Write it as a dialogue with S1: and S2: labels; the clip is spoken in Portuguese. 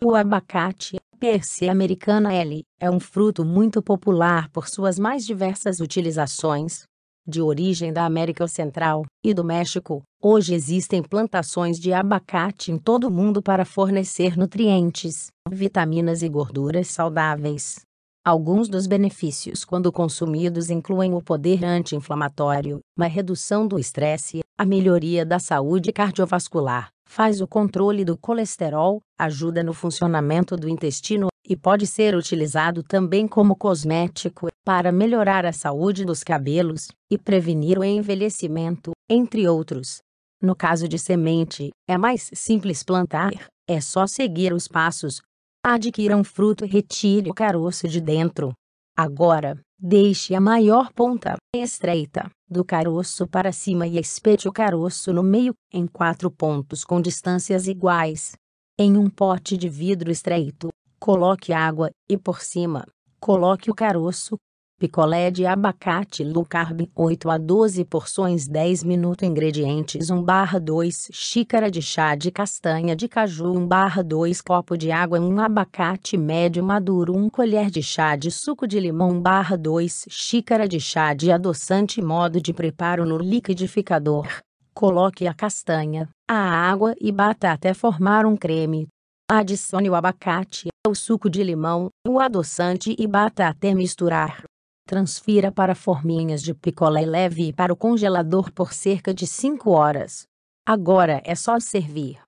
S1: O abacate, Persea americana L, é um fruto muito popular por suas mais diversas utilizações. De origem da América Central e do México, hoje existem plantações de abacate em todo o mundo para fornecer nutrientes, vitaminas e gorduras saudáveis. Alguns dos benefícios quando consumidos incluem o poder anti-inflamatório, a redução do estresse, a melhoria da saúde cardiovascular, faz o controle do colesterol, ajuda no funcionamento do intestino e pode ser utilizado também como cosmético para melhorar a saúde dos cabelos e prevenir o envelhecimento, entre outros. No caso de semente, é mais simples plantar, é só seguir os passos, Adquira um fruto e retire o caroço de dentro. Agora, deixe a maior ponta estreita do caroço para cima e espete o caroço no meio, em quatro pontos com distâncias iguais. Em um pote de vidro estreito, coloque água e por cima, coloque o caroço, Picolé de abacate low carb 8 a 12 porções 10 minutos Ingredientes 1 barra 2 xícara de chá de castanha de caju 1 barra 2 copo de água 1 abacate médio maduro 1 colher de chá de suco de limão 1 barra 2 xícara de chá de adoçante Modo de preparo no liquidificador Coloque a castanha, a água e bata até formar um creme. Adicione o abacate, o suco de limão, o adoçante e bata até misturar. Transfira para forminhas de picolé e leve para o congelador por cerca de 5 horas. Agora é só servir.